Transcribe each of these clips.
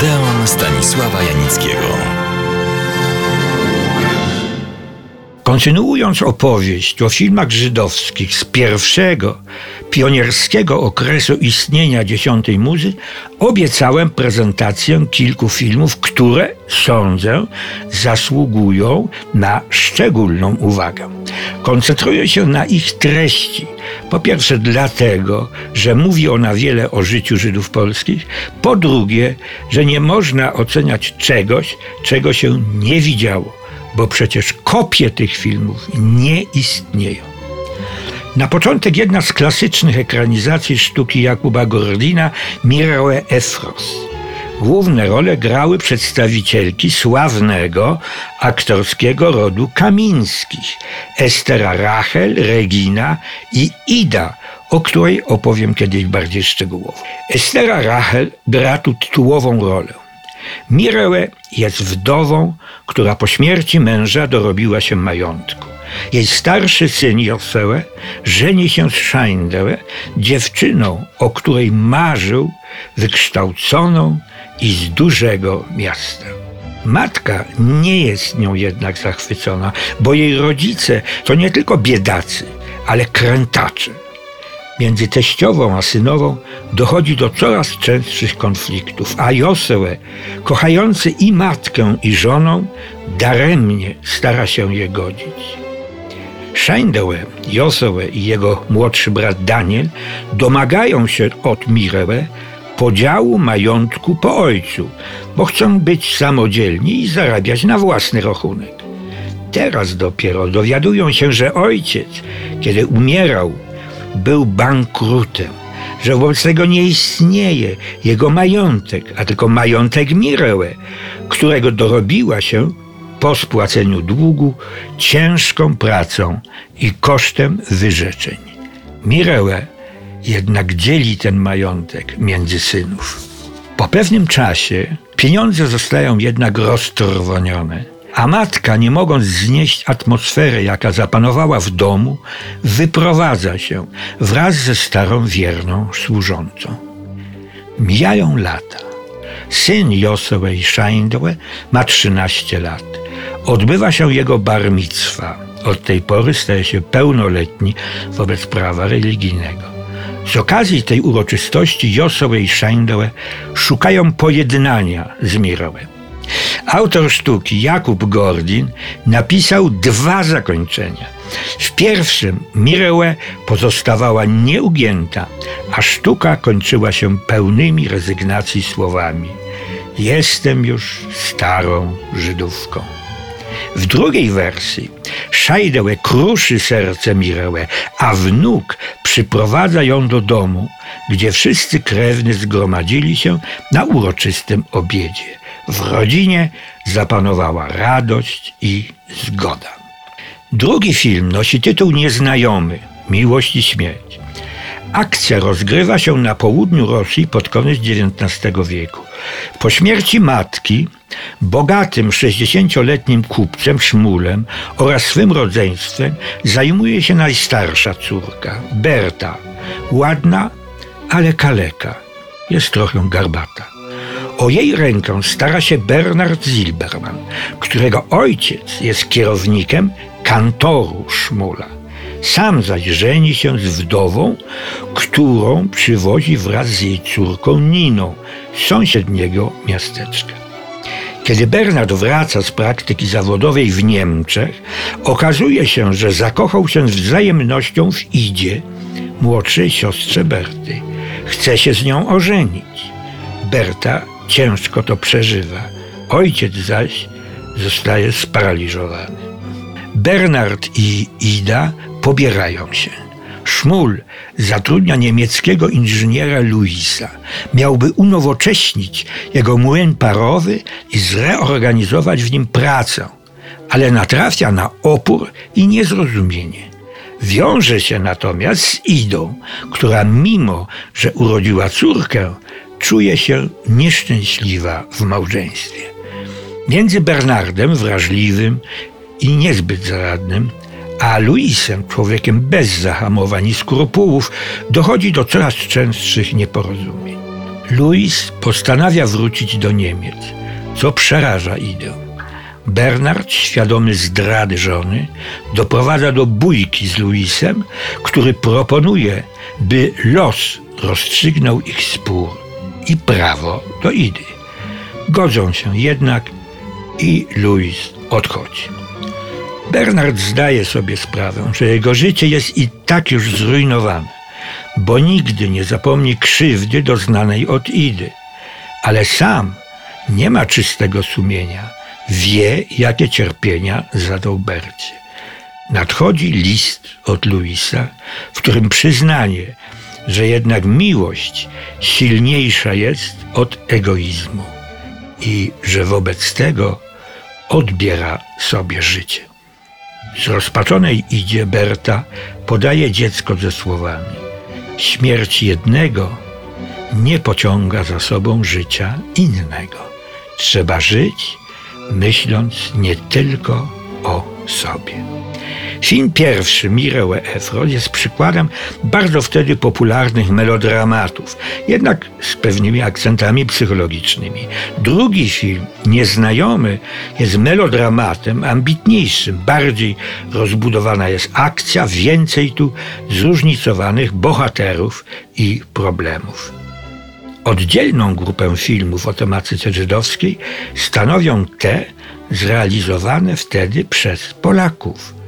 Odeon Stanisława Janickiego. Kontynuując opowieść o filmach żydowskich z pierwszego pionierskiego okresu istnienia dziesiątej muzy, obiecałem prezentację kilku filmów, które, sądzę, zasługują na szczególną uwagę. Koncentruję się na ich treści. Po pierwsze dlatego, że mówi ona wiele o życiu Żydów polskich. Po drugie, że nie można oceniać czegoś, czego się nie widziało bo przecież kopie tych filmów nie istnieją. Na początek jedna z klasycznych ekranizacji sztuki Jakuba Gordina, Mirałe Efros. Główne role grały przedstawicielki sławnego aktorskiego rodu Kamińskich, Estera Rachel, Regina i Ida, o której opowiem kiedyś bardziej szczegółowo. Estera Rachel gra tu tytułową rolę. Mirełę jest wdową, która po śmierci męża dorobiła się majątku. Jej starszy syn Josełe żeni się z Szajndełe, dziewczyną, o której marzył, wykształconą i z dużego miasta. Matka nie jest nią jednak zachwycona, bo jej rodzice to nie tylko biedacy, ale krętacze. Między teściową a synową dochodzi do coraz częstszych konfliktów, a Josełę, kochający i matkę, i żonę, daremnie stara się je godzić. Szajndełę, Josełę i jego młodszy brat Daniel domagają się od Mirełę podziału majątku po ojcu, bo chcą być samodzielni i zarabiać na własny rachunek. Teraz dopiero dowiadują się, że ojciec, kiedy umierał, był bankrutem, że wobec tego nie istnieje jego majątek, a tylko majątek Mirełę, którego dorobiła się po spłaceniu długu ciężką pracą i kosztem wyrzeczeń. Mirełę jednak dzieli ten majątek między synów. Po pewnym czasie pieniądze zostają jednak roztrwonione a matka, nie mogąc znieść atmosfery, jaka zapanowała w domu, wyprowadza się wraz ze starą wierną służącą. Mijają lata. Syn Josełej Szaindłe ma 13 lat. Odbywa się jego bar. Od tej pory staje się pełnoletni wobec prawa religijnego. Z okazji tej uroczystości Josełej i Szaindłe szukają pojednania z Mirołem. Autor sztuki Jakub Gordin napisał dwa zakończenia. W pierwszym Mirełę pozostawała nieugięta, a sztuka kończyła się pełnymi rezygnacji słowami: Jestem już starą Żydówką. W drugiej wersji Szajdełę kruszy serce Mirełę, a wnuk przyprowadza ją do domu, gdzie wszyscy krewny zgromadzili się na uroczystym obiedzie. W rodzinie zapanowała radość i zgoda. Drugi film nosi tytuł Nieznajomy Miłość i śmierć. Akcja rozgrywa się na południu Rosji pod koniec XIX wieku. Po śmierci matki, bogatym 60-letnim kupcem Szmulem oraz swym rodzeństwem zajmuje się najstarsza córka, Berta. Ładna, ale kaleka. Jest trochę garbata. O jej rękę stara się Bernard Zilberman, którego ojciec jest kierownikiem kantoru Szmula. Sam zaś żeni się z wdową, którą przywozi wraz z jej córką Niną z sąsiedniego miasteczka. Kiedy Bernard wraca z praktyki zawodowej w Niemczech, okazuje się, że zakochał się z wzajemnością w Idzie, młodszej siostrze Berty. Chce się z nią ożenić. Berta ciężko to przeżywa. Ojciec zaś zostaje sparaliżowany. Bernard i Ida pobierają się. Szmul zatrudnia niemieckiego inżyniera Luisa. Miałby unowocześnić jego młyn parowy i zreorganizować w nim pracę, ale natrafia na opór i niezrozumienie. Wiąże się natomiast z Idą, która mimo, że urodziła córkę, czuje się nieszczęśliwa w małżeństwie. Między Bernardem, wrażliwym i niezbyt zaradnym, a Luisem, człowiekiem bez zahamowań i skrupułów, dochodzi do coraz częstszych nieporozumień. Louis postanawia wrócić do Niemiec, co przeraża Idę. Bernard, świadomy zdrady żony, doprowadza do bójki z Louisem, który proponuje, by los rozstrzygnął ich spór i prawo do Idy. Godzą się jednak i Louis odchodzi. Bernard zdaje sobie sprawę, że jego życie jest i tak już zrujnowane, bo nigdy nie zapomni krzywdy doznanej od Idy, ale sam nie ma czystego sumienia, wie, jakie cierpienia zadał Bercie. Nadchodzi list od Luisa, w którym przyznanie, że jednak miłość silniejsza jest od egoizmu i że wobec tego odbiera sobie życie. Zrozpaczonej idzie Berta podaje dziecko ze słowami: Śmierć jednego nie pociąga za sobą życia innego. Trzeba żyć, myśląc nie tylko o sobie. Film pierwszy, Mireille Efron, jest przykładem bardzo wtedy popularnych melodramatów, jednak z pewnymi akcentami psychologicznymi. Drugi film, Nieznajomy, jest melodramatem ambitniejszym, bardziej rozbudowana jest akcja, więcej tu zróżnicowanych bohaterów i problemów. Oddzielną grupę filmów o tematyce żydowskiej stanowią te zrealizowane wtedy przez Polaków –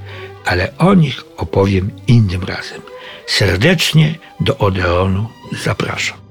ale o nich opowiem innym razem. Serdecznie do Odeonu zapraszam.